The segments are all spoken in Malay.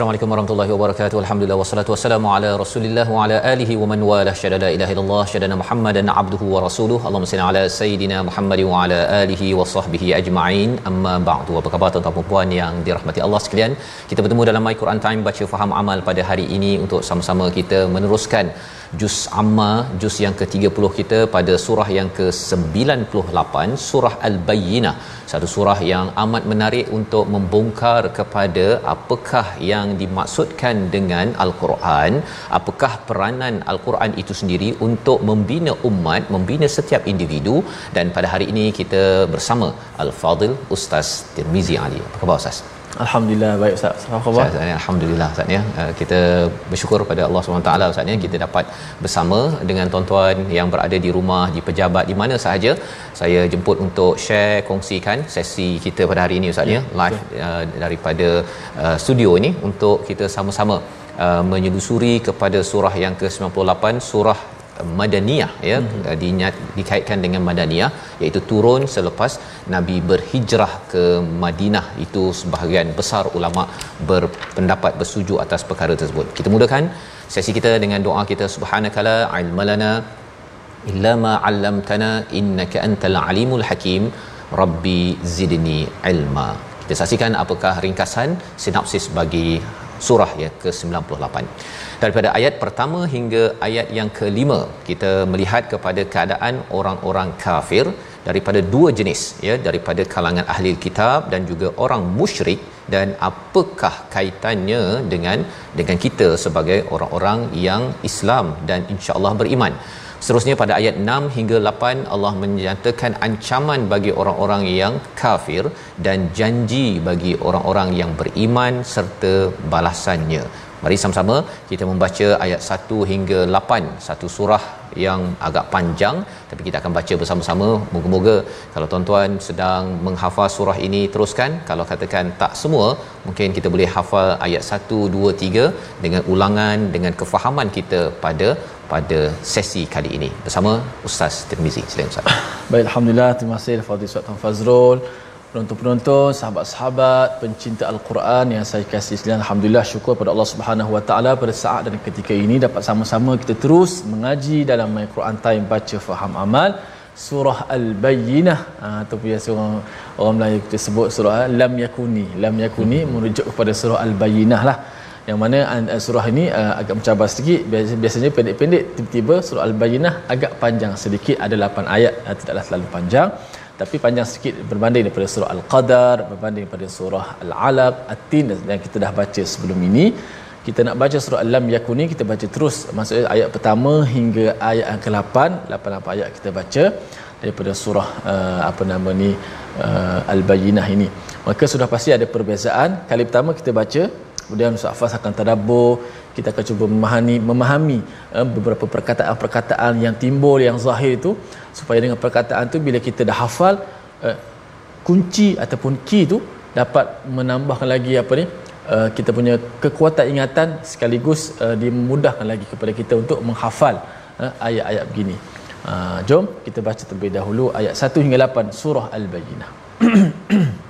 Assalamualaikum warahmatullahi wabarakatuh. Alhamdulillah wassalatu wassalamu ala Rasulillah wa ala alihi wa man wala syada la ilaha illallah syadana Muhammadan abduhu wa rasuluhu. Allahumma salli ala sayidina Muhammad wa ala alihi wa sahbihi ajma'in. Amma ba'du. Apa khabar tuan-tuan dan puan yang dirahmati Allah sekalian? Kita bertemu dalam My Quran Time baca faham amal pada hari ini untuk sama-sama kita meneruskan juz amma juz yang ke-30 kita pada surah yang ke-98 surah al-bayyinah. Satu surah yang amat menarik untuk membongkar kepada apakah yang dimaksudkan dengan al-Quran apakah peranan al-Quran itu sendiri untuk membina umat membina setiap individu. Dan pada hari ini kita bersama al-fadil ustaz Tirmizi Ali. Apa khabar ustaz Alhamdulillah baik Ustaz. Apa khabar? Ustaz, ya, Alhamdulillah Ustaz ya. Uh, Kita bersyukur pada Allah SWT Ustaz ya kita dapat bersama dengan tuan-tuan yang berada di rumah, di pejabat, di mana sahaja. Saya jemput untuk share kongsikan sesi kita pada hari ini Ustaz ya, live uh, daripada uh, studio ini untuk kita sama-sama uh, menyelusuri kepada surah yang ke-98 surah Madaniyah ya mm-hmm. dinyat, dikaitkan dengan Madaniyah iaitu turun selepas Nabi berhijrah ke Madinah itu sebahagian besar ulama berpendapat bersetuju atas perkara tersebut. Kita mulakan sesi kita dengan doa kita subhanakala ilmalana illa ma 'allamtana innaka antal alimul hakim rabbi zidni ilma. Kita saksikan apakah ringkasan sinopsis bagi surah ya ke-98. Daripada ayat pertama hingga ayat yang kelima kita melihat kepada keadaan orang-orang kafir daripada dua jenis ya daripada kalangan ahli kitab dan juga orang musyrik dan apakah kaitannya dengan dengan kita sebagai orang-orang yang Islam dan insya-Allah beriman Seterusnya pada ayat 6 hingga 8 Allah menyatakan ancaman bagi orang-orang yang kafir dan janji bagi orang-orang yang beriman serta balasannya. Mari sama-sama kita membaca ayat 1 hingga 8 satu surah yang agak panjang tapi kita akan baca bersama-sama moga-moga kalau tuan-tuan sedang menghafal surah ini teruskan kalau katakan tak semua mungkin kita boleh hafal ayat 1 2 3 dengan ulangan dengan kefahaman kita pada pada sesi kali ini bersama Ustaz Tirmizi. Silakan Ustaz. Baik, alhamdulillah. Terima kasih Fadil Ustaz Fazrul. Penonton-penonton, sahabat-sahabat, pencinta Al-Quran yang saya kasih sekalian. Alhamdulillah syukur pada Allah Subhanahu Wa Taala pada saat dan ketika ini dapat sama-sama kita terus mengaji dalam Al-Quran Time baca faham amal surah Al-Bayyinah ha, ataupun biasa orang, orang Melayu kita sebut surah Lam Yakuni. Lam Yakuni merujuk kepada surah Al-Bayyinah lah yang mana uh, surah ini uh, agak mencabar sedikit biasanya pendek-pendek tiba-tiba surah al-bayyinah agak panjang sedikit ada 8 ayat uh, tidaklah terlalu panjang tapi panjang sikit berbanding daripada surah al-qadar berbanding daripada surah al-alaq at-tin yang kita dah baca sebelum ini. Kita nak baca surah al-lam yakuni kita baca terus. Maksudnya ayat pertama hingga ayat yang ke-8 8 ayat kita baca daripada surah uh, apa nama ni uh, al-bayyinah ini. Maka sudah pasti ada perbezaan. Kali pertama kita baca kemudian Ustaz Fas akan tadabbur kita akan cuba memahami memahami uh, beberapa perkataan-perkataan yang timbul yang zahir itu supaya dengan perkataan tu bila kita dah hafal uh, kunci ataupun key tu dapat menambahkan lagi apa ni uh, kita punya kekuatan ingatan sekaligus uh, dimudahkan lagi kepada kita untuk menghafal uh, ayat-ayat begini. Uh, jom kita baca terlebih dahulu ayat 1 hingga 8 surah Al-Bayyinah.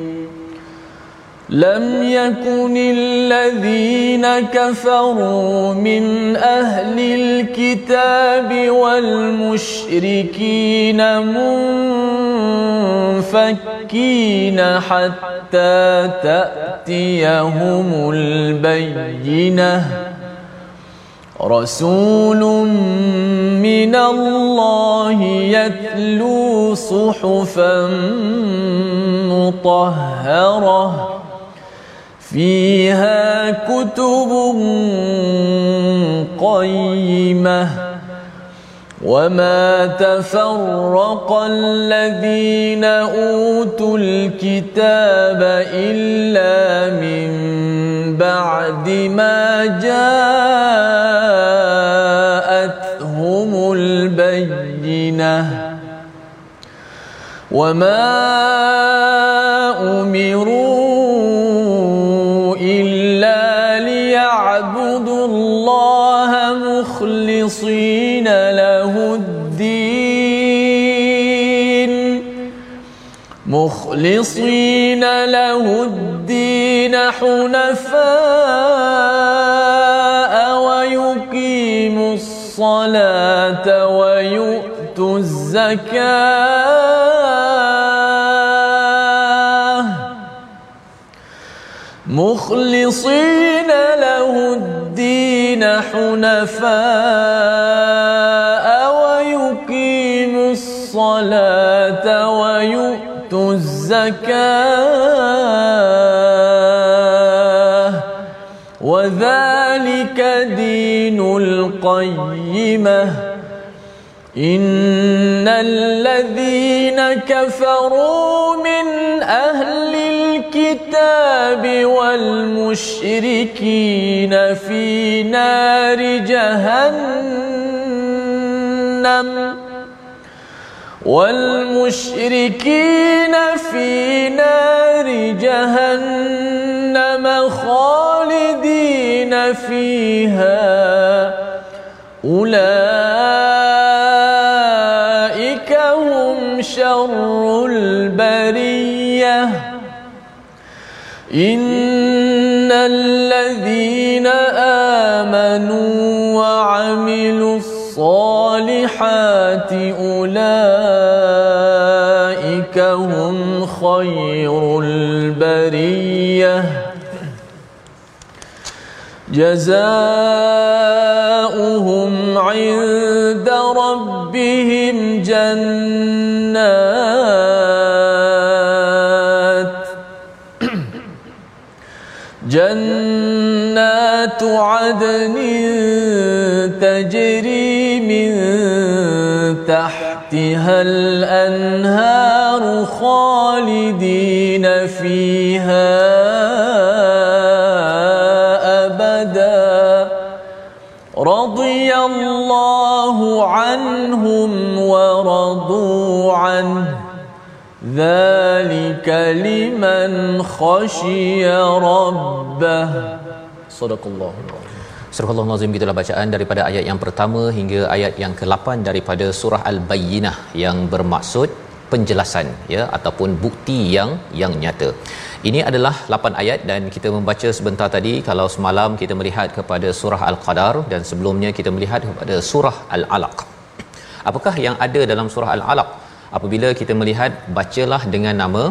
لم يكن الذين كفروا من أهل الكتاب والمشركين منفكين حتى تأتيهم البينة. رسول من الله يتلو صحفا مطهرة. فيها كتب قيمة. وما تفرق الذين أوتوا الكتاب إلا من بعد ما جاءتهم البينة. وما أمروا مخلصين له الدين. مخلصين له الدين حنفاء ويقيموا الصلاة ويؤتوا الزكاة. مخلصين له الدين حنفاء ويقيموا الصلاة ويؤتوا الزكاة. وذلك دين القيمة. إن الذين كفروا من أهل الكتاب والمشركين في نار جهنم والمشركين في نار جهنم خالدين فيها أولئك إن الذين آمنوا وعملوا الصالحات أولئك هم خير البرية جزاؤهم عند ربهم جنات عدن تجري من تحتها الأنهار خالدين فيها أبدا. رضي الله عنهم ورضوا عنه. ذلك لمن خشي ربه. صدق الله Surah Allah Nazim gitulah bacaan daripada ayat yang pertama hingga ayat yang ke-8 daripada surah Al-Bayyinah yang bermaksud penjelasan ya ataupun bukti yang yang nyata. Ini adalah 8 ayat dan kita membaca sebentar tadi kalau semalam kita melihat kepada surah Al-Qadar dan sebelumnya kita melihat kepada surah Al-Alaq. Apakah yang ada dalam surah Al-Alaq? apabila kita melihat bacalah dengan nama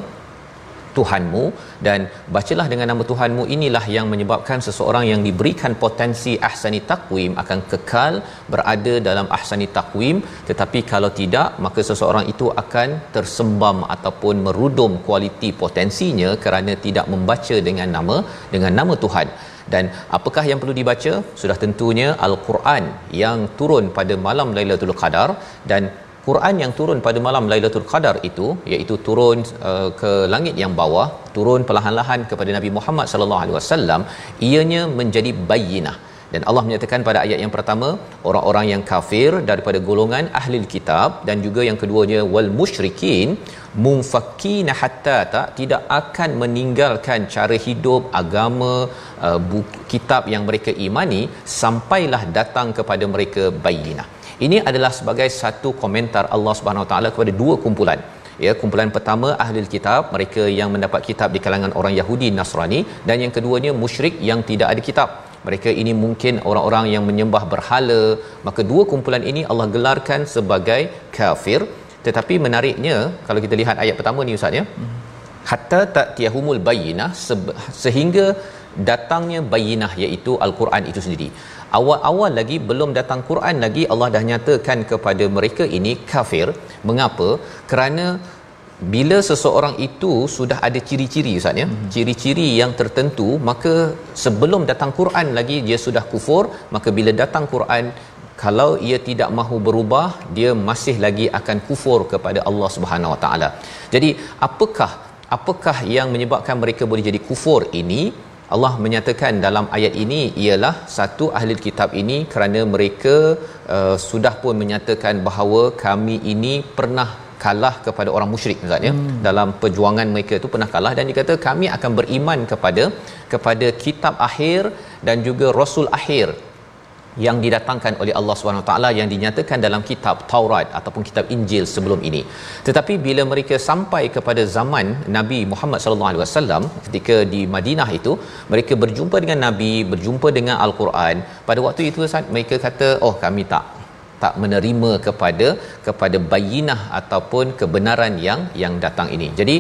Tuhanmu dan bacalah dengan nama Tuhanmu inilah yang menyebabkan seseorang yang diberikan potensi ahsani takwim akan kekal berada dalam ahsani takwim tetapi kalau tidak maka seseorang itu akan tersembam ataupun merudum kualiti potensinya kerana tidak membaca dengan nama dengan nama Tuhan. Dan apakah yang perlu dibaca? Sudah tentunya al-Quran yang turun pada malam Lailatul Qadar dan Quran yang turun pada malam Lailatul Qadar itu iaitu turun uh, ke langit yang bawah turun perlahan-lahan kepada Nabi Muhammad sallallahu alaihi wasallam ianya menjadi bayyinah. Dan Allah menyatakan pada ayat yang pertama orang-orang yang kafir daripada golongan ahli kitab dan juga yang keduanya wal musyrikin munfakkina hatta tak tidak akan meninggalkan cara hidup agama uh, buku, kitab yang mereka imani sampailah datang kepada mereka bayinah ini adalah sebagai satu komentar Allah Subhanahu Wa Taala kepada dua kumpulan. Ya kumpulan pertama ahli kitab mereka yang mendapat kitab di kalangan orang Yahudi Nasrani dan yang keduanya musyrik yang tidak ada kitab. Mereka ini mungkin orang-orang yang menyembah berhala. Maka dua kumpulan ini Allah gelarkan sebagai kafir. Tetapi menariknya kalau kita lihat ayat pertama ni ustaz ya. Hatta ta'tiyahumul bayyinah sehingga datangnya bayyinah iaitu al-Quran itu sendiri awal-awal lagi belum datang Quran lagi Allah dah nyatakan kepada mereka ini kafir mengapa kerana bila seseorang itu sudah ada ciri-ciri ustaz ya hmm. ciri-ciri yang tertentu maka sebelum datang Quran lagi dia sudah kufur maka bila datang Quran kalau ia tidak mahu berubah dia masih lagi akan kufur kepada Allah Subhanahu Wa Taala. Jadi apakah apakah yang menyebabkan mereka boleh jadi kufur ini? Allah menyatakan dalam ayat ini ialah satu ahli kitab ini kerana mereka uh, sudah pun menyatakan bahawa kami ini pernah kalah kepada orang musyrik Ustaz ya hmm. dalam perjuangan mereka itu pernah kalah dan dikata kami akan beriman kepada kepada kitab akhir dan juga rasul akhir yang didatangkan oleh Allah taala yang dinyatakan dalam kitab Taurat ataupun kitab Injil sebelum ini. Tetapi bila mereka sampai kepada zaman Nabi Muhammad wasallam ketika di Madinah itu, mereka berjumpa dengan Nabi, berjumpa dengan Al-Quran. Pada waktu itu mereka kata, "Oh, kami tak tak menerima kepada kepada bayinah ataupun kebenaran yang yang datang ini." Jadi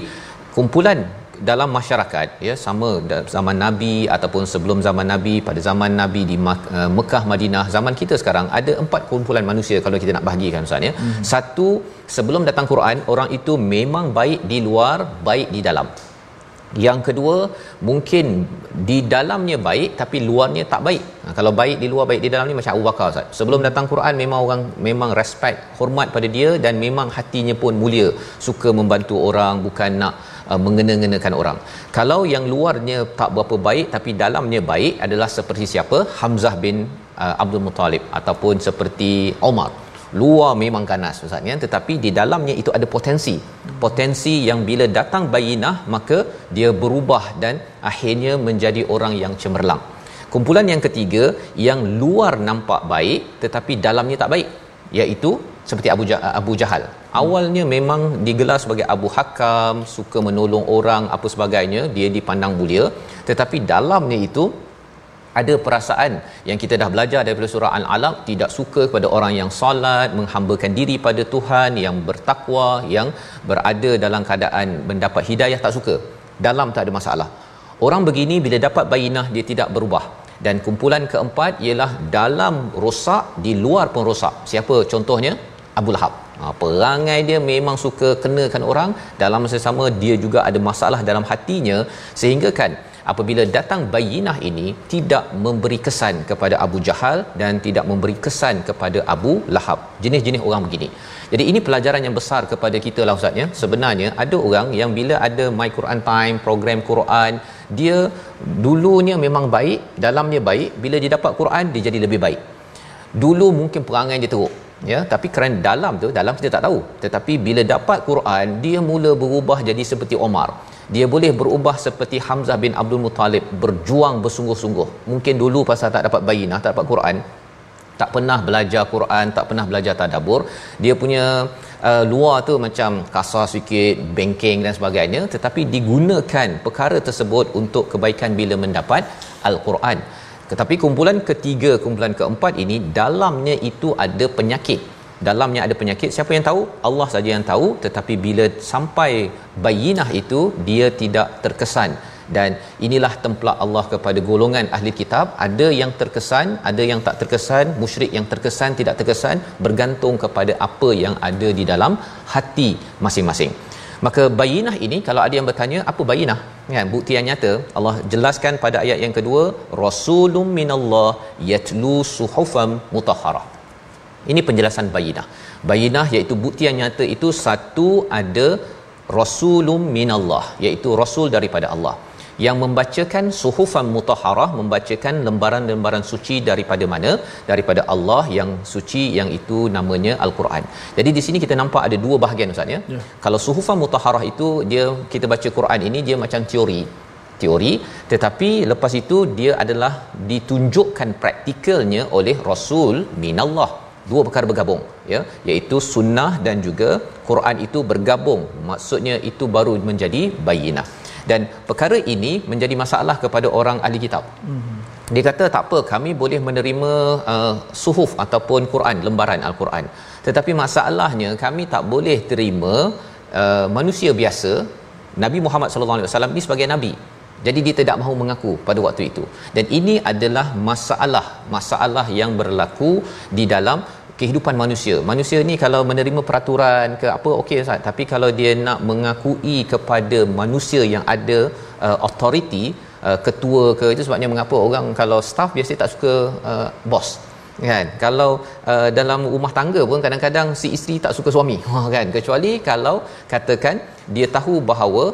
kumpulan dalam masyarakat ya sama zaman nabi ataupun sebelum zaman nabi pada zaman nabi di uh, Mekah Madinah zaman kita sekarang ada empat kumpulan manusia kalau kita nak bahagikan ustaz ya hmm. satu sebelum datang Quran orang itu memang baik di luar baik di dalam yang kedua mungkin di dalamnya baik tapi luarnya tak baik. Ha, kalau baik di luar baik di dalam ni macam Abu Bakar Ustaz. Sebelum datang Quran memang orang memang respect, hormat pada dia dan memang hatinya pun mulia, suka membantu orang bukan nak uh, mengena-ngenakan orang. Kalau yang luarnya tak berapa baik tapi dalamnya baik adalah seperti siapa? Hamzah bin uh, Abdul Muttalib ataupun seperti Omar luar memang ganas ustaz ya tetapi di dalamnya itu ada potensi potensi yang bila datang bayinah maka dia berubah dan akhirnya menjadi orang yang cemerlang kumpulan yang ketiga yang luar nampak baik tetapi dalamnya tak baik iaitu seperti Abu Abu Jahal. Awalnya memang digelar sebagai Abu Hakam suka menolong orang apa sebagainya dia dipandang mulia. Tetapi dalamnya itu ada perasaan yang kita dah belajar daripada surah al-alaq tidak suka kepada orang yang solat menghambakan diri pada Tuhan yang bertakwa yang berada dalam keadaan mendapat hidayah tak suka. Dalam tak ada masalah. Orang begini bila dapat bayinah dia tidak berubah. Dan kumpulan keempat ialah dalam rosak di luar pun rosak. Siapa? Contohnya Abu Lahab. Ha, perangai dia memang suka kenakan orang. Dalam masa sama dia juga ada masalah dalam hatinya. Sehingga kan apabila datang bayinah ini tidak memberi kesan kepada Abu Jahal dan tidak memberi kesan kepada Abu Lahab. Jenis-jenis orang begini. Jadi ini pelajaran yang besar kepada kita lah Ustaz ya. Sebenarnya ada orang yang bila ada My Quran Time program Quran dia dulunya memang baik dalamnya baik. Bila dia dapat Quran dia jadi lebih baik. Dulu mungkin perangai dia teruk ya tapi kerana dalam tu dalam kita tak tahu. Tetapi bila dapat Quran dia mula berubah jadi seperti Omar. Dia boleh berubah seperti Hamzah bin Abdul Muttalib berjuang bersungguh-sungguh. Mungkin dulu pasal tak dapat bayinah tak dapat Quran tak pernah belajar Quran tak pernah belajar tadabbur. Dia punya uh, luar tu macam kasar sikit bengkeng dan sebagainya. Tetapi digunakan perkara tersebut untuk kebaikan bila mendapat al-Quran tetapi kumpulan ketiga kumpulan keempat ini dalamnya itu ada penyakit. Dalamnya ada penyakit siapa yang tahu? Allah saja yang tahu. Tetapi bila sampai bayinah itu dia tidak terkesan. Dan inilah templak Allah kepada golongan ahli kitab. Ada yang terkesan ada yang tak terkesan musyrik yang terkesan tidak terkesan bergantung kepada apa yang ada di dalam hati masing-masing maka bayinah ini kalau ada yang bertanya apa bayinah kan bukti yang nyata Allah jelaskan pada ayat yang kedua rasulun minallah yatlu suhufam mutahharah ini penjelasan bayinah. Bayinah iaitu bukti yang nyata itu satu ada rasulum minallah iaitu rasul daripada Allah. Yang membacakan suhufan mutahharah membacakan lembaran-lembaran suci daripada mana daripada Allah yang suci yang itu namanya al-Quran. Jadi di sini kita nampak ada dua bahagian ustaz ya. Yeah. Kalau suhufan mutahharah itu dia kita baca Quran ini dia macam teori teori tetapi lepas itu dia adalah ditunjukkan praktikalnya oleh rasul minallah dua perkara bergabung ya iaitu sunnah dan juga Quran itu bergabung maksudnya itu baru menjadi bayinah dan perkara ini menjadi masalah kepada orang ahli kitab. Mm-hmm. dia kata tak apa kami boleh menerima uh, suhuf ataupun Quran lembaran al-Quran. Tetapi masalahnya kami tak boleh terima uh, manusia biasa Nabi Muhammad sallallahu alaihi wasallam ni sebagai nabi. Jadi dia tidak mahu mengaku pada waktu itu. Dan ini adalah masalah masalah yang berlaku di dalam kehidupan manusia. Manusia ni kalau menerima peraturan ke apa okey Ustaz, tapi kalau dia nak mengakui kepada manusia yang ada uh, authority, uh, ketua ke itu sebabnya mengapa orang kalau staff biasa tak suka uh, bos kan? Kalau uh, dalam rumah tangga pun kadang-kadang si isteri tak suka suami. Kan? Kecuali kalau katakan dia tahu bahawa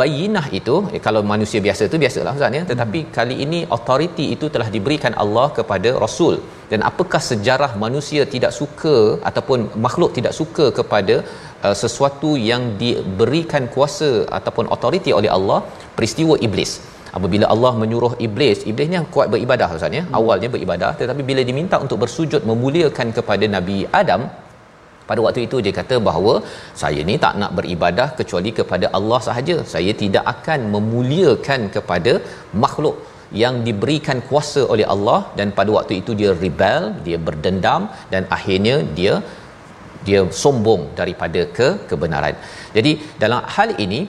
bayinah itu eh, kalau manusia biasa tu biasalah ustaz ya tetapi hmm. kali ini authority itu telah diberikan Allah kepada rasul dan apakah sejarah manusia tidak suka ataupun makhluk tidak suka kepada uh, sesuatu yang diberikan kuasa ataupun authority oleh Allah peristiwa iblis apabila Allah menyuruh iblis iblisnya kuat beribadah ustaz ya hmm. awalnya beribadah tetapi bila diminta untuk bersujud memuliakan kepada nabi Adam pada waktu itu dia kata bahawa saya ni tak nak beribadah kecuali kepada Allah sahaja. Saya tidak akan memuliakan kepada makhluk yang diberikan kuasa oleh Allah. Dan pada waktu itu dia rebel dia berdendam dan akhirnya dia dia sombong daripada ke kebenaran. Jadi dalam hal ini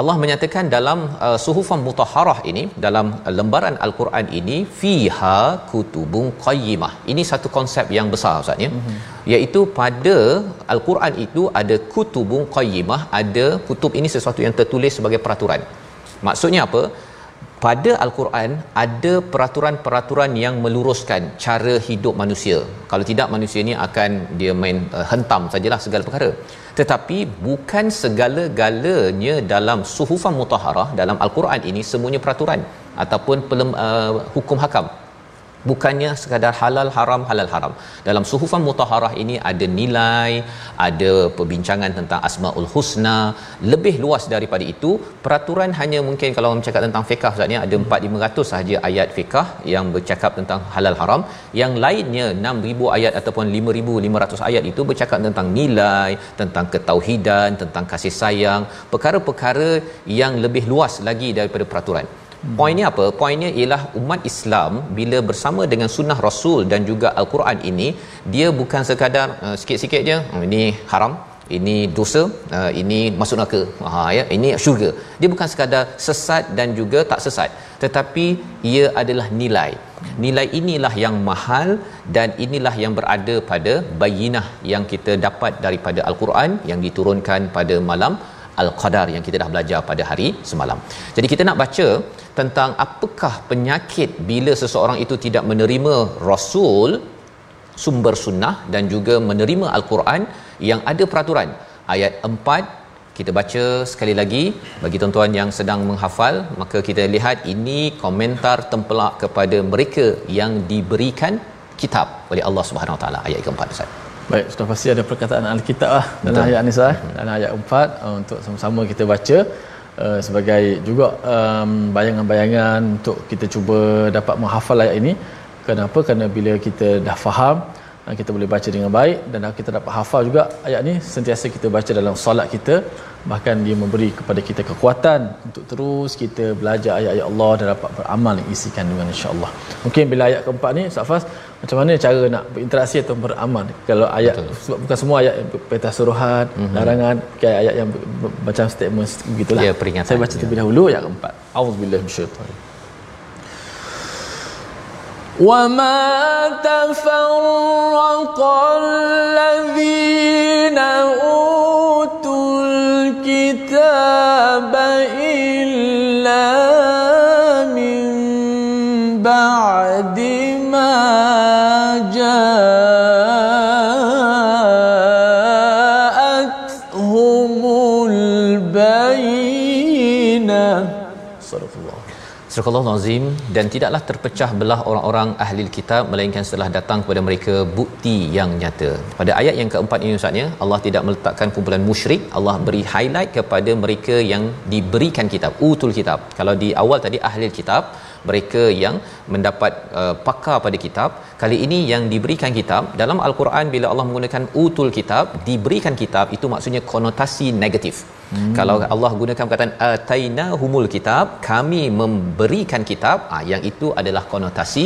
Allah menyatakan dalam uh, suhufan mutahharah ini dalam uh, lembaran al-Quran ini fiha kutubun qayyimah. Ini satu konsep yang besar ustaz ya. Mm-hmm. Iaitu pada al-Quran itu ada kutubun qayyimah, ada kutub ini sesuatu yang tertulis sebagai peraturan. Maksudnya apa? Pada al-Quran ada peraturan-peraturan yang meluruskan cara hidup manusia. Kalau tidak manusia ini akan dia main uh, hentam sajalah segala perkara. Tetapi bukan segala-galanya dalam suhufan mutahharah dalam al-Quran ini semuanya peraturan ataupun pelem, uh, hukum hakam bukannya sekadar halal haram halal haram. Dalam suhufan mutahharah ini ada nilai ada perbincangan tentang asmaul husna. Lebih luas daripada itu peraturan hanya mungkin kalau orang cakap tentang fiqh Ustaz ni ada 4500 sahaja ayat fiqh yang bercakap tentang halal haram. Yang lainnya 6000 ayat ataupun 5500 ayat itu bercakap tentang nilai tentang ketauhidan tentang kasih sayang perkara-perkara yang lebih luas lagi daripada peraturan Poinnya apa? Poinnya ialah umat Islam bila bersama dengan sunnah Rasul dan juga Al-Quran ini, dia bukan sekadar uh, sikit-sikit je, oh, ini haram, ini dosa, uh, ini masuk neraka, ha, ya, ini syurga. Dia bukan sekadar sesat dan juga tak sesat. Tetapi ia adalah nilai. Nilai inilah yang mahal dan inilah yang berada pada bayinah yang kita dapat daripada Al-Quran yang diturunkan pada malam Al-Qadar yang kita dah belajar pada hari semalam. Jadi kita nak baca tentang apakah penyakit bila seseorang itu tidak menerima rasul sumber sunnah dan juga menerima al-Quran yang ada peraturan ayat 4 kita baca sekali lagi bagi tuan-tuan yang sedang menghafal maka kita lihat ini komentar tempelak kepada mereka yang diberikan kitab oleh Allah Subhanahu Wa Taala ayat keempat Ustaz. Baik, sudah pasti ada perkataan al-kitab lah dalam ayat ni Ustaz. Dalam ayat 4 uh, untuk sama-sama kita baca uh, sebagai juga um, bayangan-bayangan untuk kita cuba dapat menghafal ayat ini. Kenapa? Kerana bila kita dah faham uh, kita boleh baca dengan baik dan kita dapat hafal juga ayat ni sentiasa kita baca dalam solat kita. Bahkan dia memberi kepada kita kekuatan untuk terus kita belajar ayat-ayat Allah dan dapat beramal isi kandungan insya-Allah. Mungkin bila ayat keempat ni Safas macam mana cara nak berinteraksi atau beramal kalau ayat Betul. sebab bukan semua ayat perintah suruhan mm-hmm. larangan kayak ayat yang macam statement begitulah ya, peringatan, saya baca terlebih ya. dahulu ayat keempat auzubillahi minasyaitanir وما تفرق الذين أوتوا الكتاب Astagfirullahalazim dan tidaklah terpecah belah orang-orang ahli kitab melainkan setelah datang kepada mereka bukti yang nyata. Pada ayat yang keempat ini ustaznya, Allah tidak meletakkan kumpulan musyrik, Allah beri highlight kepada mereka yang diberikan kitab, utul kitab. Kalau di awal tadi ahli kitab, mereka yang mendapat uh, pakar pada kitab, kali ini yang diberikan kitab dalam al-Quran bila Allah menggunakan utul kitab, diberikan kitab itu maksudnya konotasi negatif hmm. kalau Allah gunakan perkataan ataina humul kitab kami memberikan kitab ah yang itu adalah konotasi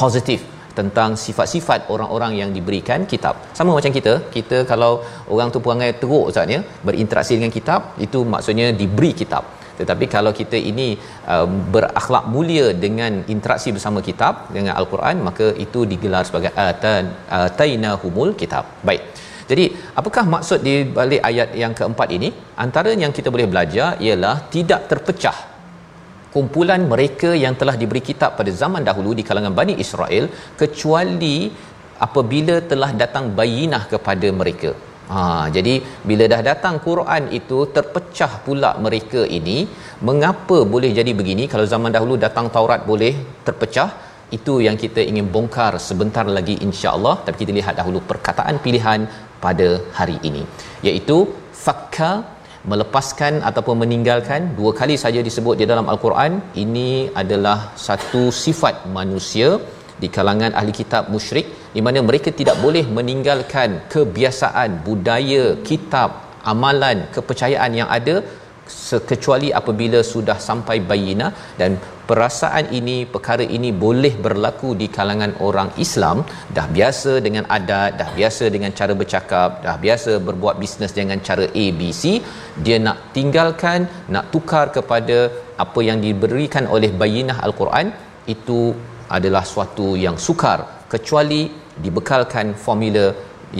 positif tentang sifat-sifat orang-orang yang diberikan kitab. Sama macam kita, kita kalau orang tu perangai teruk ustaz ya, berinteraksi dengan kitab, itu maksudnya diberi kitab tetapi kalau kita ini uh, berakhlak mulia dengan interaksi bersama kitab dengan al-Quran maka itu digelar sebagai atan atainahumul kitab baik jadi apakah maksud di balik ayat yang keempat ini? Antara yang kita boleh belajar ialah tidak terpecah kumpulan mereka yang telah diberi kitab pada zaman dahulu di kalangan Bani Israel kecuali apabila telah datang bayinah kepada mereka. Ha, jadi bila dah datang Quran itu terpecah pula mereka ini. Mengapa boleh jadi begini? Kalau zaman dahulu datang Taurat boleh terpecah itu yang kita ingin bongkar sebentar lagi insya-Allah tapi kita lihat dahulu perkataan pilihan pada hari ini iaitu fakka melepaskan ataupun meninggalkan dua kali saja disebut di dalam al-Quran ini adalah satu sifat manusia di kalangan ahli kitab musyrik di mana mereka tidak boleh meninggalkan kebiasaan budaya kitab amalan kepercayaan yang ada kecuali apabila sudah sampai bayina dan perasaan ini perkara ini boleh berlaku di kalangan orang Islam dah biasa dengan adat dah biasa dengan cara bercakap dah biasa berbuat bisnes dengan cara ABC dia nak tinggalkan nak tukar kepada apa yang diberikan oleh bayinah al-Quran itu adalah suatu yang sukar kecuali dibekalkan formula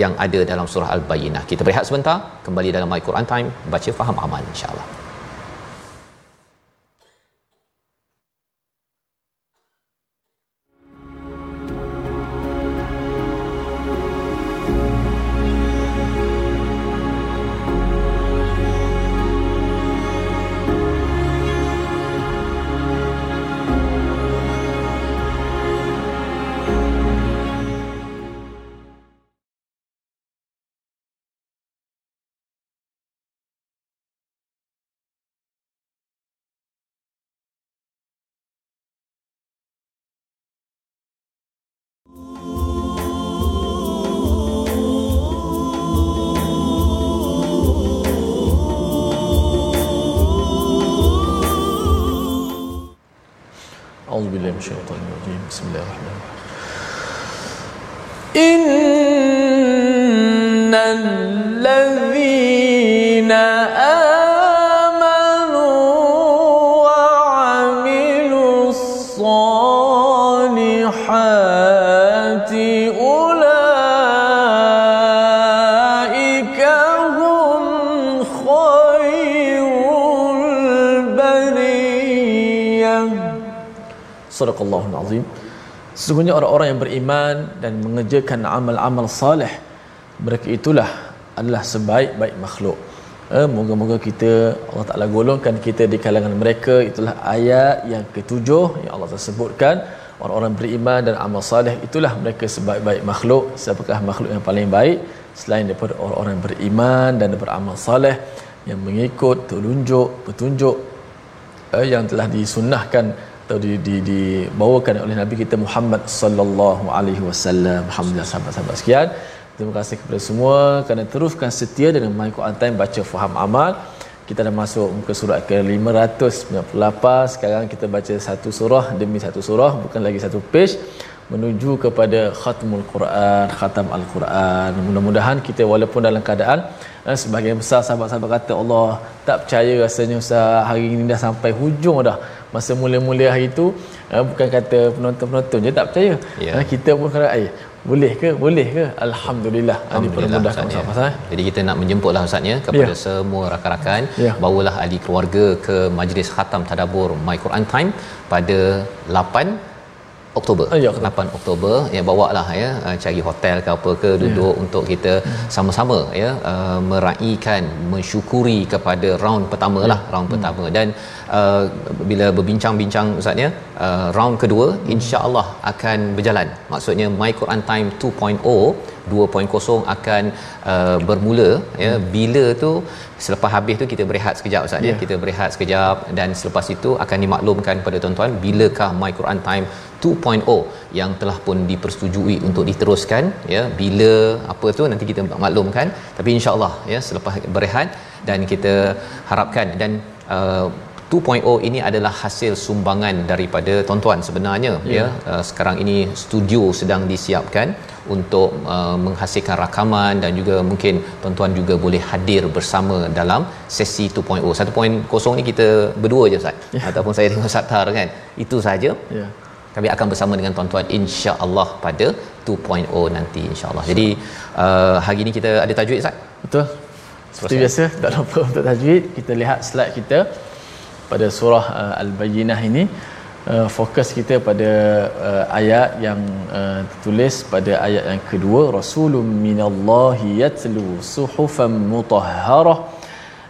yang ada dalam surah Al-Bayyinah. Kita berehat sebentar, kembali dalam My Quran Time, baca faham amal insya-Allah. الشيطان الرجيم. بسم الله الرحمن الرحيم. إن Sadaqallahul Azim. Sesungguhnya orang-orang yang beriman dan mengerjakan amal-amal saleh mereka itulah adalah sebaik-baik makhluk. Eh, moga-moga kita Allah Taala golongkan kita di kalangan mereka itulah ayat yang ketujuh yang Allah tersebutkan orang-orang beriman dan amal saleh itulah mereka sebaik-baik makhluk siapakah makhluk yang paling baik selain daripada orang-orang beriman dan beramal saleh yang mengikut telunjuk petunjuk eh, yang telah disunnahkan atau di, di, dibawakan oleh Nabi kita Muhammad sallallahu alaihi wasallam. Alhamdulillah sahabat-sahabat sekian. Terima kasih kepada semua kerana teruskan setia dengan My Quran Time baca faham amal. Kita dah masuk muka surat ke 598. Sekarang kita baca satu surah demi satu surah, bukan lagi satu page menuju kepada khatmul Quran, khatam al-Quran. Mudah-mudahan kita walaupun dalam keadaan eh, sebahagian besar sahabat-sahabat kata Allah tak percaya rasanya Ustaz hari ini dah sampai hujung dah masa mula-mula hari itu uh, bukan kata penonton-penonton je tak percaya Ya. uh, kita pun kata eh boleh ke boleh ke alhamdulillah Ah, Alhamdulillah, dipermudahkan Ustaz, ya. Ustaz Jadi kita nak menjemputlah Ustaz ya kepada Ya. semua rakan-rakan Ya. bawalah ahli keluarga ke majlis khatam tadabbur My Quran Time pada 8 Oktober. Oh, ya, 8 Oktober ya bawa lah ya uh, cari hotel ke apa ke duduk ya. untuk kita sama-sama ya uh, meraihkan mensyukuri kepada round pertama lah round hmm. pertama dan uh, bila berbincang-bincang ustaz ya uh, round kedua hmm. insya-Allah akan berjalan. Maksudnya My Quran Time 2.0 2.0 akan uh, bermula ya hmm. bila tu selepas habis tu kita berehat sekejap ustaz yeah. ya kita berehat sekejap dan selepas itu akan dimaklumkan pada tuan-tuan bilakah My Quran Time 2.0 yang telah pun dipersetujui untuk diteruskan ya. Bila apa tu nanti kita maklumkan. Tapi insyaallah ya selepas berehat dan kita harapkan. Dan uh, 2.0 ini adalah hasil sumbangan daripada tuan-tuan sebenarnya yeah. ya. Uh, sekarang ini studio sedang disiapkan untuk uh, menghasilkan rakaman dan juga mungkin tuan-tuan juga boleh hadir bersama dalam sesi 2.0 1.0 ni kita berdua je Ustaz. Yeah. ataupun saya dengan Sattar kan. Itu saja. Yeah. Kami akan bersama dengan tuan-tuan insya-Allah pada 2.0 nanti insya-Allah. Jadi uh, hari ini kita ada tajwid Ustaz? Betul. Seperti biasa tak lupa untuk tajwid. Kita lihat slide kita pada surah uh, al-bayyinah ini. Uh, fokus kita pada uh, ayat yang uh, tertulis pada ayat yang kedua. Rasulun minallahi yatlu suhufan mutahharah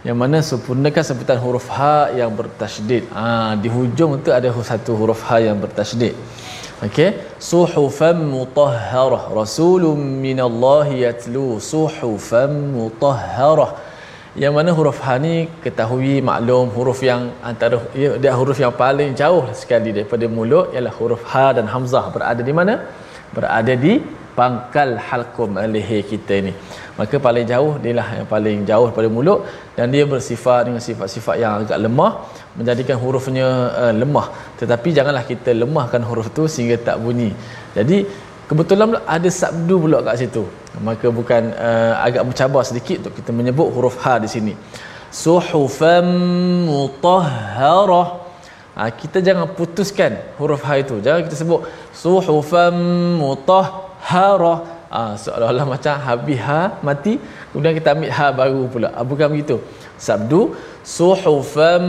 yang mana sempurnakan sebutan huruf ha yang bertasydid. Ha, di hujung tu ada satu huruf ha yang bertasydid. Okey. Suhufan mutahharah. Rasulun minallahi yatlu suhufan mutahharah. Yang mana huruf ha ni ketahui maklum huruf yang antara ya, dia huruf yang paling jauh sekali daripada mulut ialah huruf ha dan hamzah. Berada di mana? Berada di pangkal halqum leher kita ni. Maka paling jauh dia lah yang paling jauh daripada mulut dan dia bersifat dengan sifat-sifat yang agak lemah menjadikan hurufnya uh, lemah. Tetapi janganlah kita lemahkan huruf tu sehingga tak bunyi. Jadi kebetulan ada sabdu pula kat situ. Maka bukan uh, agak mencabar sedikit untuk kita menyebut huruf ha di sini. Suhufan mutahharah. Ha, kita jangan putuskan huruf ha itu. Jangan kita sebut suhufan mutahharah ha, seolah-olah macam habis ha mati. Kemudian kita ambil ha baru pula. Ha, bukan begitu? Sabdu suhufan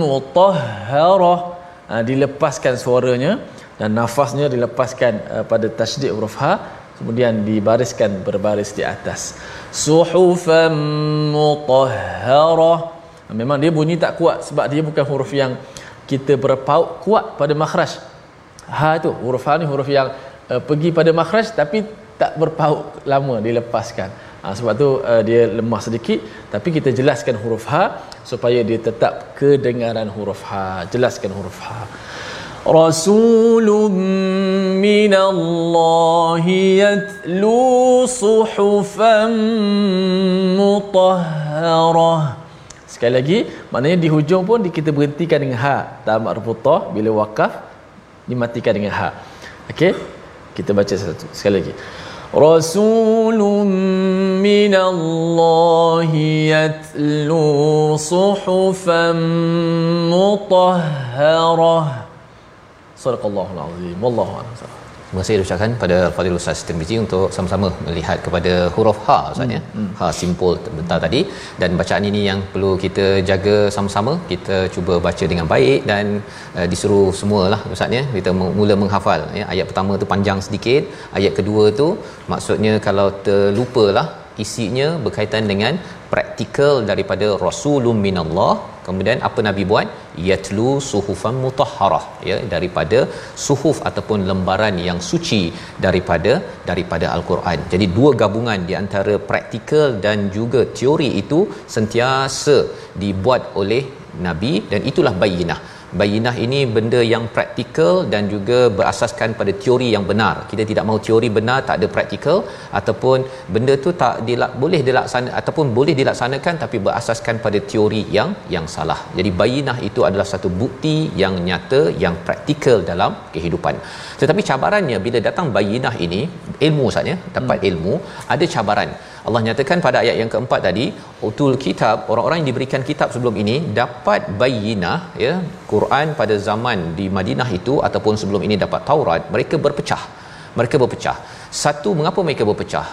mutahharah. Ha, dilepaskan suaranya dan nafasnya dilepaskan uh, pada tasydid huruf ha kemudian dibariskan berbaris di atas. Suhufan mutahharah. Memang dia bunyi tak kuat sebab dia bukan huruf yang kita berpaut kuat pada makhraj. Ha tu huruf ha ni huruf yang uh, pergi pada makhraj tapi tak berpaut lama dilepaskan. Ha, sebab tu uh, dia lemah sedikit tapi kita jelaskan huruf ha supaya dia tetap kedengaran huruf ha. Jelaskan huruf ha. Rasulun minallahi yatlu suhufan mutahharah. Sekali lagi, maknanya di hujung pun kita berhentikan dengan ha. Tamak rebutah bila wakaf dimatikan dengan ha. Okey, kita baca satu sekali lagi. Rasulun min Allah yatlu suhufan mutahharah. Sadaqallahul azim. Wallahu a'lam. Terima kasih ucapkan pada Fadil Ustaz Tirmizi untuk sama-sama melihat kepada huruf ha Ustaz ya. Hmm, hmm. Ha simpul bentar tadi dan bacaan ini yang perlu kita jaga sama-sama. Kita cuba baca dengan baik dan uh, disuruh semualah Ustaz ya. Kita mula menghafal ya. Ayat pertama tu panjang sedikit, ayat kedua tu maksudnya kalau terlupalah isinya berkaitan dengan praktikal daripada rasulun minallah kemudian apa nabi buat? Yatlu suhufan mutahharah ya daripada suhuf ataupun lembaran yang suci daripada daripada al-Quran. Jadi dua gabungan di antara praktikal dan juga teori itu sentiasa dibuat oleh nabi dan itulah bayinah bayinah ini benda yang praktikal dan juga berasaskan pada teori yang benar. Kita tidak mahu teori benar tak ada praktikal ataupun benda tu tak dilak, boleh dilaksanakan ataupun boleh dilaksanakan tapi berasaskan pada teori yang yang salah. Jadi bayinah itu adalah satu bukti yang nyata yang praktikal dalam kehidupan. Tetapi cabarannya bila datang bayinah ini ilmu saja dapat hmm. ilmu ada cabaran Allah nyatakan pada ayat yang keempat tadi utul kitab orang-orang yang diberikan kitab sebelum ini dapat bayinah ya Quran pada zaman di Madinah itu ataupun sebelum ini dapat Taurat mereka berpecah. Mereka berpecah. Satu mengapa mereka berpecah?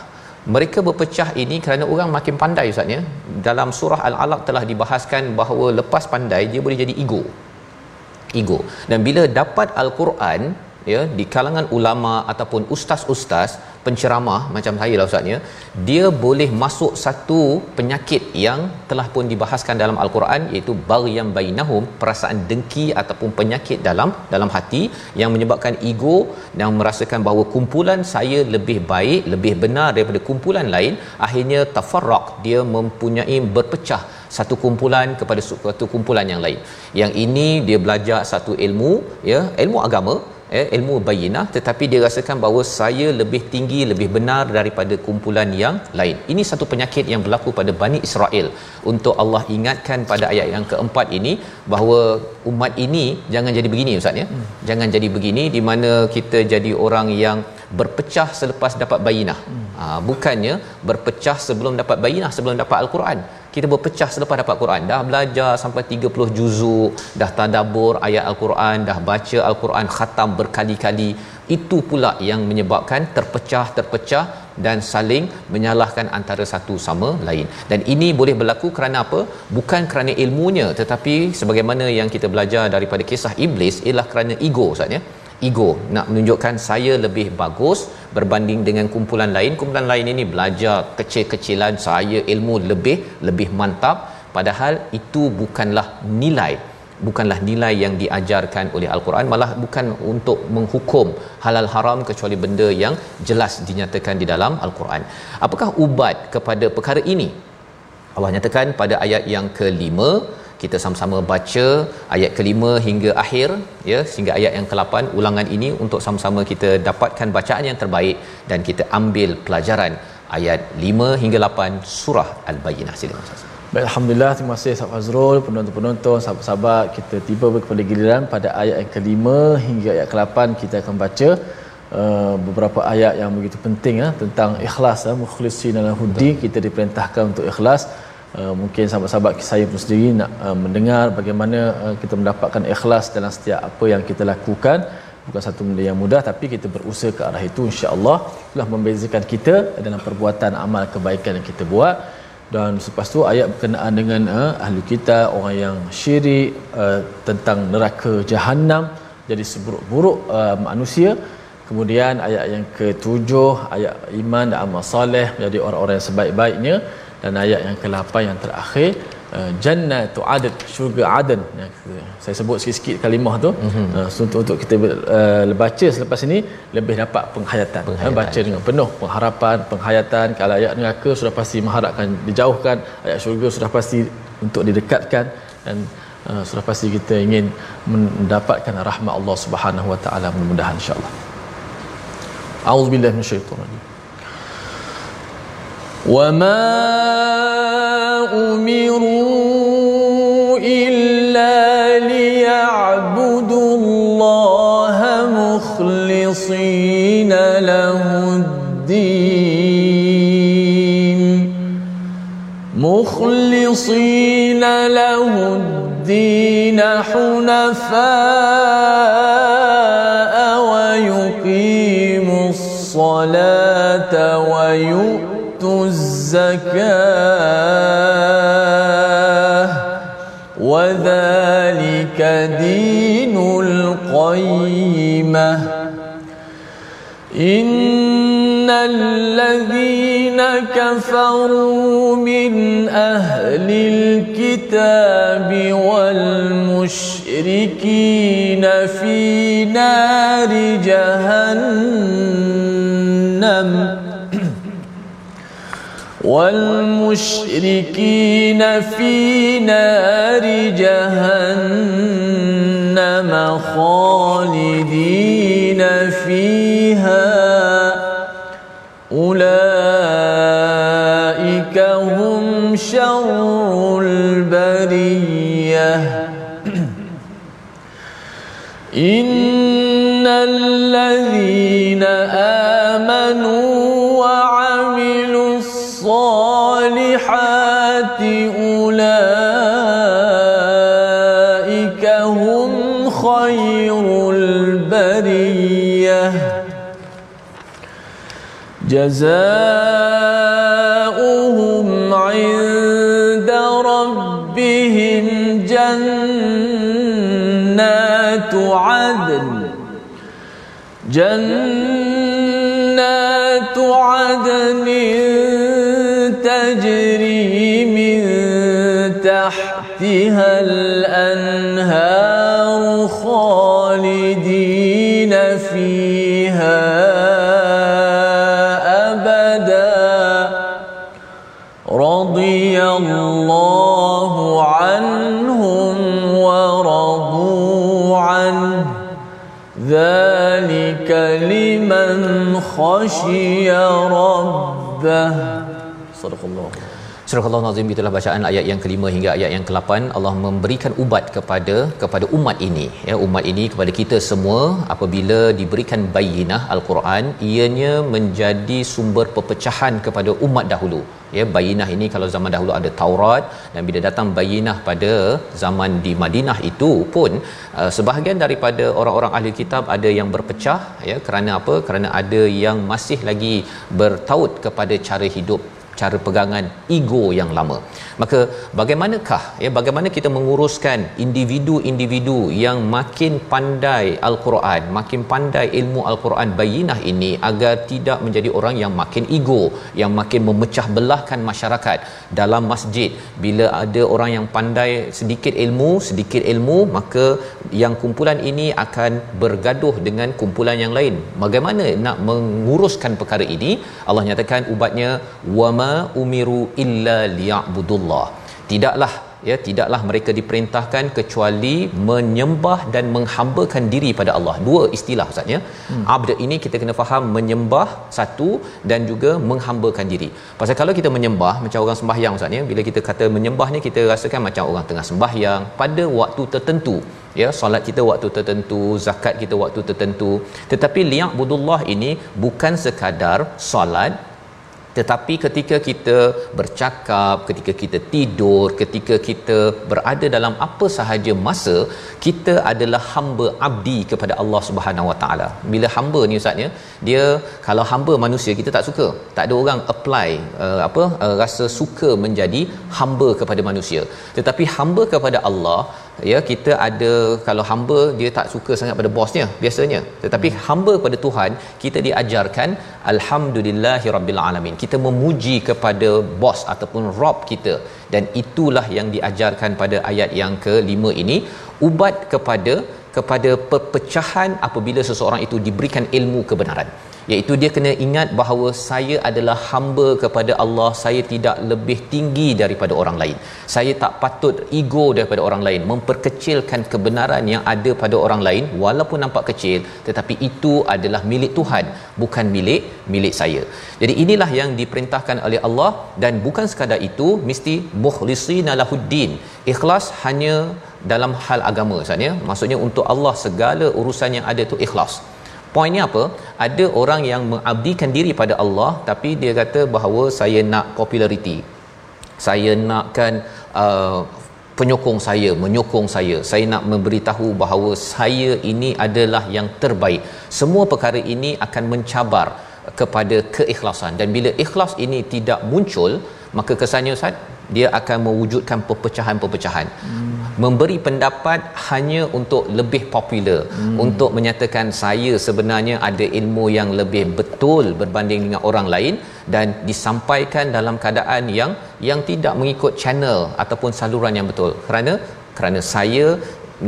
Mereka berpecah ini kerana orang makin pandai ustaz ya. Dalam surah al-alaq telah dibahaskan bahawa lepas pandai dia boleh jadi ego. Ego. Dan bila dapat al-Quran ya di kalangan ulama ataupun ustaz-ustaz penceramah macam saya lah ustaznya dia boleh masuk satu penyakit yang telah pun dibahaskan dalam al-Quran iaitu baghyan bainahum perasaan dengki ataupun penyakit dalam dalam hati yang menyebabkan ego dan merasakan bahawa kumpulan saya lebih baik lebih benar daripada kumpulan lain. Akhirnya tafarraq dia mempunyai berpecah satu kumpulan kepada satu kumpulan yang lain. Yang ini dia belajar satu ilmu ya ilmu agama eh, ilmu bayinah tetapi dia rasakan bahawa saya lebih tinggi lebih benar daripada kumpulan yang lain. Ini satu penyakit yang berlaku pada Bani Israel. Untuk Allah ingatkan pada ayat yang keempat ini bahawa umat ini jangan jadi begini ustaz ya. Hmm. jangan jadi begini di mana kita jadi orang yang berpecah selepas dapat bayinah. Hmm. ha, bukannya berpecah sebelum dapat bayinah sebelum dapat al-Quran kita berpecah selepas dapat Quran. Dah belajar sampai 30 juzuk dah tadabbur ayat al-Quran dah baca al-Quran khatam berkali-kali. Itu pula yang menyebabkan terpecah terpecah dan saling menyalahkan antara satu sama lain. Dan ini boleh berlaku kerana apa? Bukan kerana ilmunya tetapi sebagaimana yang kita belajar daripada kisah iblis ialah kerana ego ustaz ya ego. Nak menunjukkan saya lebih bagus berbanding dengan kumpulan lain. Kumpulan lain ini belajar kecil-kecilan saya ilmu lebih lebih mantap. Padahal itu bukanlah nilai. Bukanlah nilai yang diajarkan oleh al-Quran. Malah bukan untuk menghukum halal haram kecuali benda yang jelas dinyatakan di dalam al-Quran. Apakah ubat kepada perkara ini? Allah nyatakan pada ayat yang kelima kita sama-sama baca ayat kelima hingga akhir ya sehingga ayat yang ke-8 ulangan ini untuk sama-sama kita dapatkan bacaan yang terbaik dan kita ambil pelajaran ayat 5 hingga 8 surah al-bayyinah. Silakan Ustaz. Baik, Alhamdulillah, terima kasih Ustaz Fazrul, penonton-penonton, sahabat-sahabat. Kita tiba kepada giliran pada ayat yang kelima hingga ayat ke-8 kita akan baca uh, beberapa ayat yang begitu penting uh, tentang ikhlas uh, mukhlisin lahuddin kita diperintahkan untuk ikhlas Uh, mungkin sahabat-sahabat saya pun sendiri nak uh, mendengar bagaimana uh, kita mendapatkan ikhlas dalam setiap apa yang kita lakukan. Bukan satu benda yang mudah tapi kita berusaha ke arah itu insya-Allah. Telah membezakan kita dalam perbuatan amal kebaikan yang kita buat. Dan selepas tu ayat berkenaan dengan uh, ahli kita orang yang syirik uh, tentang neraka jahanam jadi seburuk-buruk uh, manusia. Kemudian ayat yang ketujuh ayat iman dan amal soleh menjadi orang-orang yang sebaik-baiknya dan ayat yang ke-8 yang terakhir uh, jannatu adn syurga adn. Saya sebut sikit-sikit kalimah tu. Mm-hmm. uh, untuk untuk kita uh, baca selepas ini lebih dapat penghayatan, penghayatan. Uh, baca dengan penuh pengharapan penghayatan. Kalau ayat neraka sudah pasti mengharapkan dijauhkan. Ayat syurga sudah pasti untuk didekatkan. Dan uh, sudah pasti kita ingin mendapatkan rahmat Allah Subhanahu wa taala. Mudah-mudahan insya-Allah A'udzubillahi minasyaitonir وما امروا الا ليعبدوا الله مخلصين له الدين مخلصين له الدين حنفاء ويقيموا الصلاه ويؤمنوا الزكاة. وذلك دين القيمة. إن الذين كفروا من أهل الكتاب والمشركين في نار جهنم والمشركين في نار جهنم خالدين فيها. أولئك هم شر البرية. إن جزاؤهم عند ربهم جنات عدن. جنات عدن تجري من تحتها الأنهار. خشي ربه Surah Allah Nazim itulah bacaan ayat yang kelima hingga ayat yang ke-8 Allah memberikan ubat kepada kepada umat ini. Ya umat ini kepada kita semua apabila diberikan bayinah al-Quran ianya menjadi sumber perpecahan kepada umat dahulu. Ya bayinah ini kalau zaman dahulu ada Taurat dan bila datang bayinah pada zaman di Madinah itu pun uh, sebahagian daripada orang-orang ahli kitab ada yang berpecah ya kerana apa? Kerana ada yang masih lagi bertaut kepada cara hidup cara pegangan ego yang lama. Maka bagaimanakah ya bagaimana kita menguruskan individu-individu yang makin pandai al-Quran, makin pandai ilmu al-Quran bayinah ini agar tidak menjadi orang yang makin ego, yang makin memecah belahkan masyarakat dalam masjid. Bila ada orang yang pandai sedikit ilmu, sedikit ilmu, maka yang kumpulan ini akan bergaduh dengan kumpulan yang lain. Bagaimana nak menguruskan perkara ini? Allah nyatakan ubatnya wama umiru illa liya'budullah. Tidaklah ya tidaklah mereka diperintahkan kecuali menyembah dan menghambakan diri pada Allah. Dua istilah ustaz ya. Hmm. abd ini kita kena faham menyembah satu dan juga menghambakan diri. Pasal kalau kita menyembah macam orang sembahyang ustaz ya bila kita kata menyembah ni kita rasakan macam orang tengah sembahyang pada waktu tertentu ya solat kita waktu tertentu zakat kita waktu tertentu. Tetapi liya'budullah ini bukan sekadar solat tetapi ketika kita bercakap ketika kita tidur ketika kita berada dalam apa sahaja masa kita adalah hamba abdi kepada Allah Subhanahu Wa Taala. Bila hamba ni ustaz ya dia kalau hamba manusia kita tak suka. Tak ada orang apply uh, apa uh, rasa suka menjadi hamba kepada manusia. Tetapi hamba kepada Allah ya kita ada kalau hamba dia tak suka sangat pada bosnya biasanya. Tetapi hamba kepada Tuhan kita diajarkan alhamdulillahirabbil alamin. Kita memuji kepada bos ataupun rob kita. Dan itulah yang diajarkan pada ayat yang ke-5 ini. Ubat kepada kepada perpecahan apabila seseorang itu diberikan ilmu kebenaran. Iaitu dia kena ingat bahawa saya adalah hamba kepada Allah saya tidak lebih tinggi daripada orang lain. Saya tak patut ego daripada orang lain memperkecilkan kebenaran yang ada pada orang lain walaupun nampak kecil tetapi itu adalah milik Tuhan bukan milik milik saya. Jadi inilah yang diperintahkan oleh Allah dan bukan sekadar itu mesti mukhlisina lahuddin. Ikhlas hanya dalam hal agama Ustaz ya maksudnya untuk Allah segala urusan yang ada tu ikhlas Poinnya apa? Ada orang yang mengabdikan diri pada Allah tapi dia kata bahawa saya nak populariti. Saya nakkan uh, penyokong saya, menyokong saya. Saya nak memberitahu bahawa saya ini adalah yang terbaik. Semua perkara ini akan mencabar kepada keikhlasan dan bila ikhlas ini tidak muncul maka kesannya Ustaz dia akan mewujudkan perpecahan-perpecahan hmm. memberi pendapat hanya untuk lebih popular hmm. untuk menyatakan saya sebenarnya ada ilmu yang lebih betul berbanding dengan orang lain dan disampaikan dalam keadaan yang yang tidak mengikut channel ataupun saluran yang betul kerana kerana saya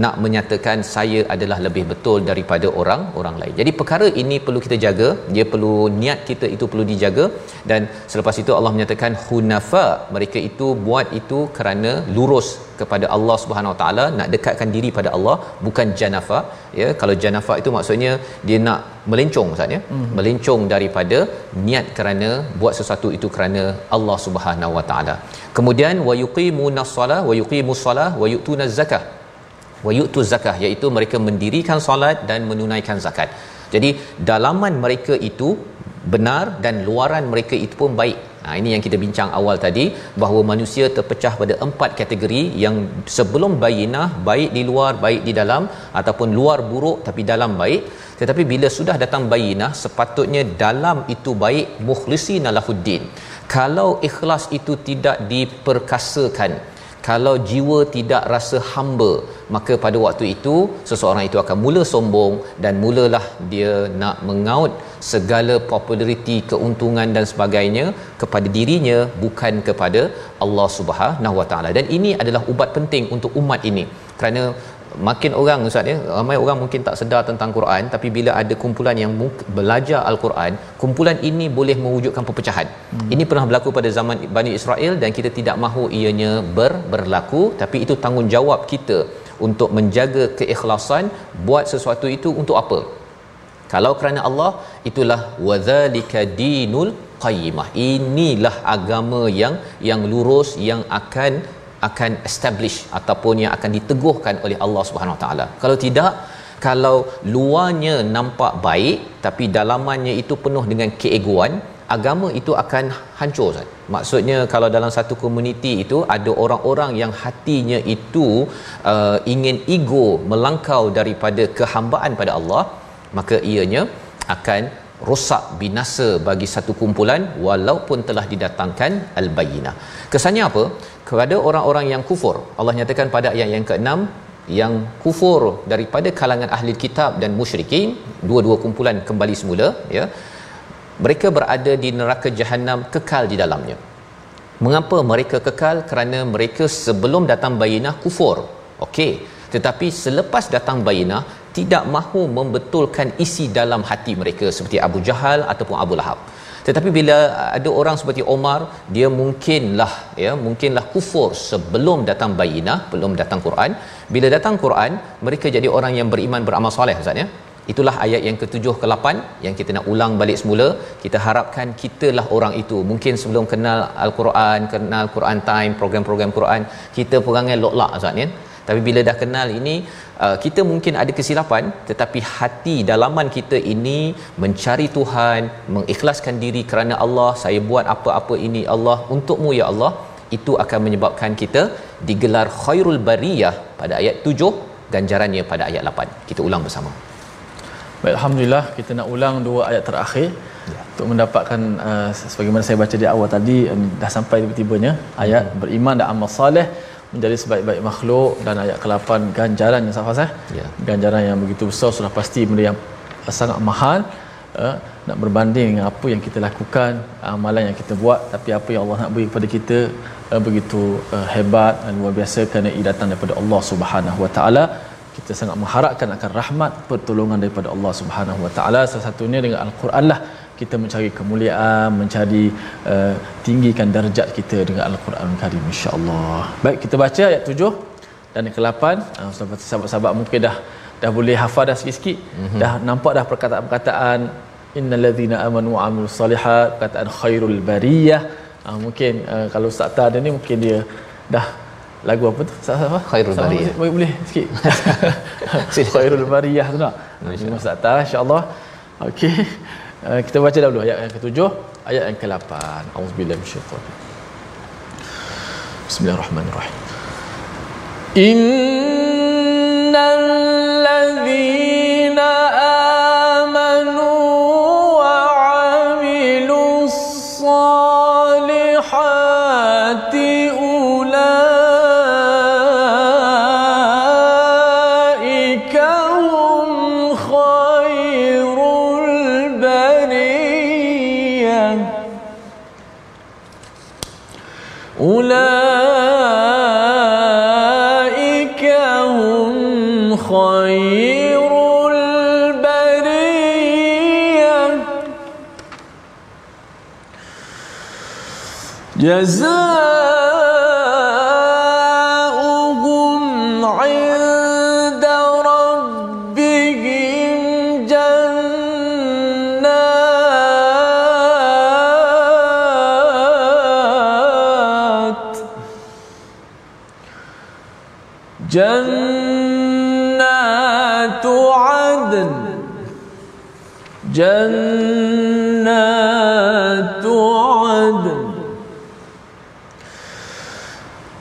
nak menyatakan saya adalah lebih betul daripada orang orang lain. Jadi perkara ini perlu kita jaga, dia perlu niat kita itu perlu dijaga dan selepas itu Allah menyatakan hunafa, mereka itu buat itu kerana lurus kepada Allah Subhanahu Wa Taala, nak dekatkan diri pada Allah, bukan janafa. Ya, kalau janafa itu maksudnya dia nak melencong Ustaz ya. Hmm. Melencong daripada niat kerana buat sesuatu itu kerana Allah Subhanahu Wa Taala. Kemudian wa yuqimunas salah wa yuqimus salah wa yu'tunaz zakah wa yu'tu zakah iaitu mereka mendirikan solat dan menunaikan zakat. Jadi dalaman mereka itu benar dan luaran mereka itu pun baik. Nah ini yang kita bincang awal tadi bahawa manusia terpecah pada empat kategori yang sebelum bayinah baik di luar baik di dalam ataupun luar buruk tapi dalam baik tetapi bila sudah datang bayinah sepatutnya dalam itu baik mukhlisina lahuddin kalau ikhlas itu tidak diperkasakan kalau jiwa tidak rasa hamba maka pada waktu itu seseorang itu akan mula sombong dan mulalah dia nak mengaut segala populariti keuntungan dan sebagainya kepada dirinya bukan kepada Allah Subhanahu Wa Taala. Dan ini adalah ubat penting untuk umat ini. Kerana makin orang ustaz ya ramai orang mungkin tak sedar tentang Quran tapi bila ada kumpulan yang belajar al-Quran kumpulan ini boleh mewujudkan perpecahan. Hmm. ini pernah berlaku pada zaman Bani Israel dan kita tidak mahu ianya ber, berlaku tapi itu tanggungjawab kita untuk menjaga keikhlasan buat sesuatu itu untuk apa? Kalau kerana Allah itulah wadzalika dinul qayyimah. Inilah agama yang yang lurus yang akan akan establish ataupun yang akan diteguhkan oleh Allah Subhanahu Wa Taala. Kalau tidak, kalau luarnya nampak baik tapi dalamannya itu penuh dengan keegoan, agama itu akan hancur Ustaz. Maksudnya kalau dalam satu komuniti itu ada orang-orang yang hatinya itu uh, ingin ego melangkau daripada kehambaan pada Allah, maka ianya akan rosak binasa bagi satu kumpulan walaupun telah didatangkan al-bayyinah. Kesannya apa? Kepada orang-orang yang kufur. Allah nyatakan pada ayat yang ke-6 yang kufur daripada kalangan ahli kitab dan musyrikin, dua-dua kumpulan kembali semula, ya. Mereka berada di neraka jahanam kekal di dalamnya. Mengapa mereka kekal? Kerana mereka sebelum datang bayinah kufur. Okey. Tetapi selepas datang bayinah tidak mahu membetulkan isi dalam hati mereka seperti Abu Jahal ataupun Abu Lahab. Tetapi bila ada orang seperti Omar, dia mungkinlah ya, mungkinlah kufur sebelum datang bayinah, belum datang Quran. Bila datang Quran, mereka jadi orang yang beriman beramal soleh Ustaz ya. Itulah ayat yang ke-7 ke-8 yang kita nak ulang balik semula. Kita harapkan kitalah orang itu. Mungkin sebelum kenal Al-Quran, kenal Quran Time, program-program Quran, kita perangai lok-lak Ustaz ya tapi bila dah kenal ini uh, kita mungkin ada kesilapan tetapi hati dalaman kita ini mencari Tuhan mengikhlaskan diri kerana Allah saya buat apa-apa ini Allah untukmu ya Allah itu akan menyebabkan kita digelar khairul bariyah pada ayat 7 ganjarannya pada ayat 8 kita ulang bersama Baik, Alhamdulillah kita nak ulang dua ayat terakhir ya. untuk mendapatkan uh, sebagaimana saya baca di awal tadi um, dah sampai tiba-tibanya ayat hmm. beriman dan amal soleh menjadi sebaik-baik makhluk dan ayat ke-8 ganjaran yang safas eh? Ya. ganjaran yang begitu besar sudah pasti benda yang sangat mahal uh, nak berbanding dengan apa yang kita lakukan amalan yang kita buat. Tapi apa yang Allah nak beri kepada kita uh, begitu uh, hebat dan luar biasa kerana ia datang daripada Allah Subhanahu Wa Taala. Kita sangat mengharapkan akan rahmat pertolongan daripada Allah Subhanahu Wa Taala. Salah satunya dengan al-Quran lah kita mencari kemuliaan mencari uh, tinggikan darjat kita dengan al-Quran Karim insya-Allah. Baik kita baca ayat 7 dan ayat ke-8 uh, sahabat-sahabat mungkin dah dah boleh hafal dah sikit-sikit. Mm-hmm. dah nampak dah perkataan-perkataan innallazina amanu wa amilus solihat perkataan khairul bariyah. Uh, mungkin uh, kalau ustaz tak ada ni mungkin dia dah lagu apa tu? Ustaz apa? Khairul bariyah. boleh, boleh sikit? Khairul bariyah tu nak. Ustaz tak insya-Allah. Okey kita baca dulu ayat yang ketujuh ayat yang ke-8 auzubillahi minasyaitanir Bismillahirrahmanirrahim. Innal ladzina خير البرية. جزاء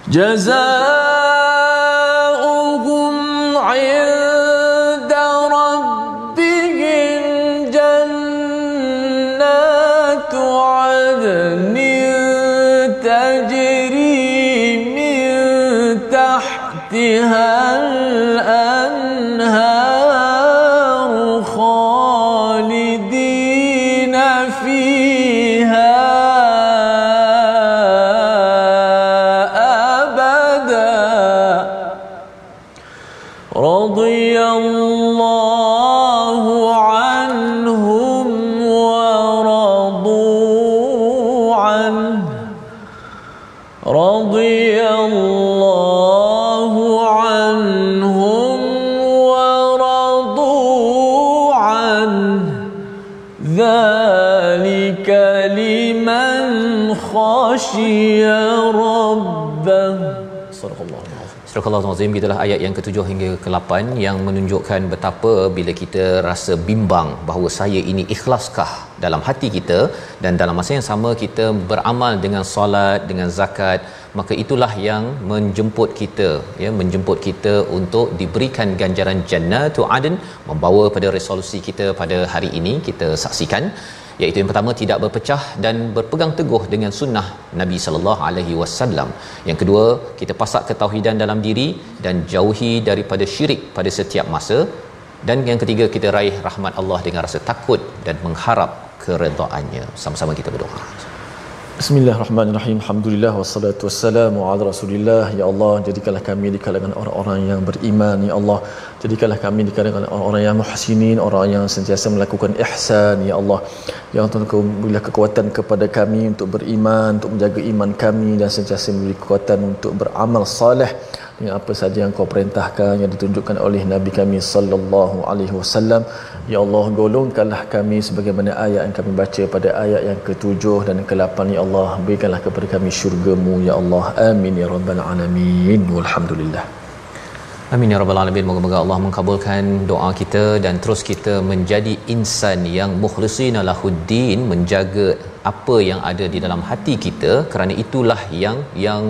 جزاؤهم Surah Al-Azim. Gitulah ayat yang ke-7 hingga ke-8 yang menunjukkan betapa bila kita rasa bimbang bahawa saya ini ikhlaskah dalam hati kita dan dalam masa yang sama kita beramal dengan solat dengan zakat maka itulah yang menjemput kita ya menjemput kita untuk diberikan ganjaran jannatu adn membawa pada resolusi kita pada hari ini kita saksikan iaitu yang pertama tidak berpecah dan berpegang teguh dengan sunnah Nabi sallallahu alaihi wasallam. Yang kedua, kita pasak ketauhidan dalam diri dan jauhi daripada syirik pada setiap masa. Dan yang ketiga, kita raih rahmat Allah dengan rasa takut dan mengharap keredaannya. Sama-sama kita berdoa. Bismillahirrahmanirrahim. Alhamdulillah wassalatu wassalamu ala Rasulillah. Ya Allah, jadikanlah kami di kalangan orang-orang yang beriman, ya Allah. Jadikanlah kami di kalangan orang-orang yang muhsinin, orang yang sentiasa melakukan ihsan, ya Allah. Ya Allah, Tuhan, berilah kekuatan kepada kami untuk beriman, untuk menjaga iman kami dan sentiasa memberi kekuatan untuk beramal saleh dengan apa saja yang kau perintahkan yang ditunjukkan oleh Nabi kami sallallahu alaihi wasallam. Ya Allah golongkanlah kami sebagaimana ayat yang kami baca pada ayat yang ke-7 dan ke-8 ya Allah berikanlah kepada kami syurgamu ya Allah. Amin ya rabbal alamin. Walhamdulillah Amin ya rabbal alamin. Moga-moga Allah mengabulkan doa kita dan terus kita menjadi insan yang mukhlisina lahuddin, menjaga apa yang ada di dalam hati kita kerana itulah yang yang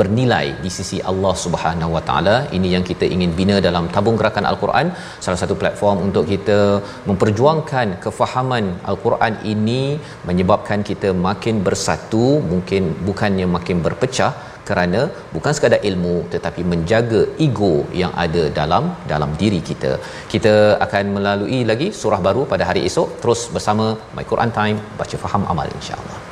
bernilai di sisi Allah Subhanahu Wa Taala. Ini yang kita ingin bina dalam tabung gerakan Al-Quran, salah satu platform untuk kita memperjuangkan kefahaman Al-Quran ini menyebabkan kita makin bersatu, mungkin bukannya makin berpecah kerana bukan sekadar ilmu tetapi menjaga ego yang ada dalam dalam diri kita. Kita akan melalui lagi surah baru pada hari esok terus bersama My Quran Time baca faham amal insya-Allah.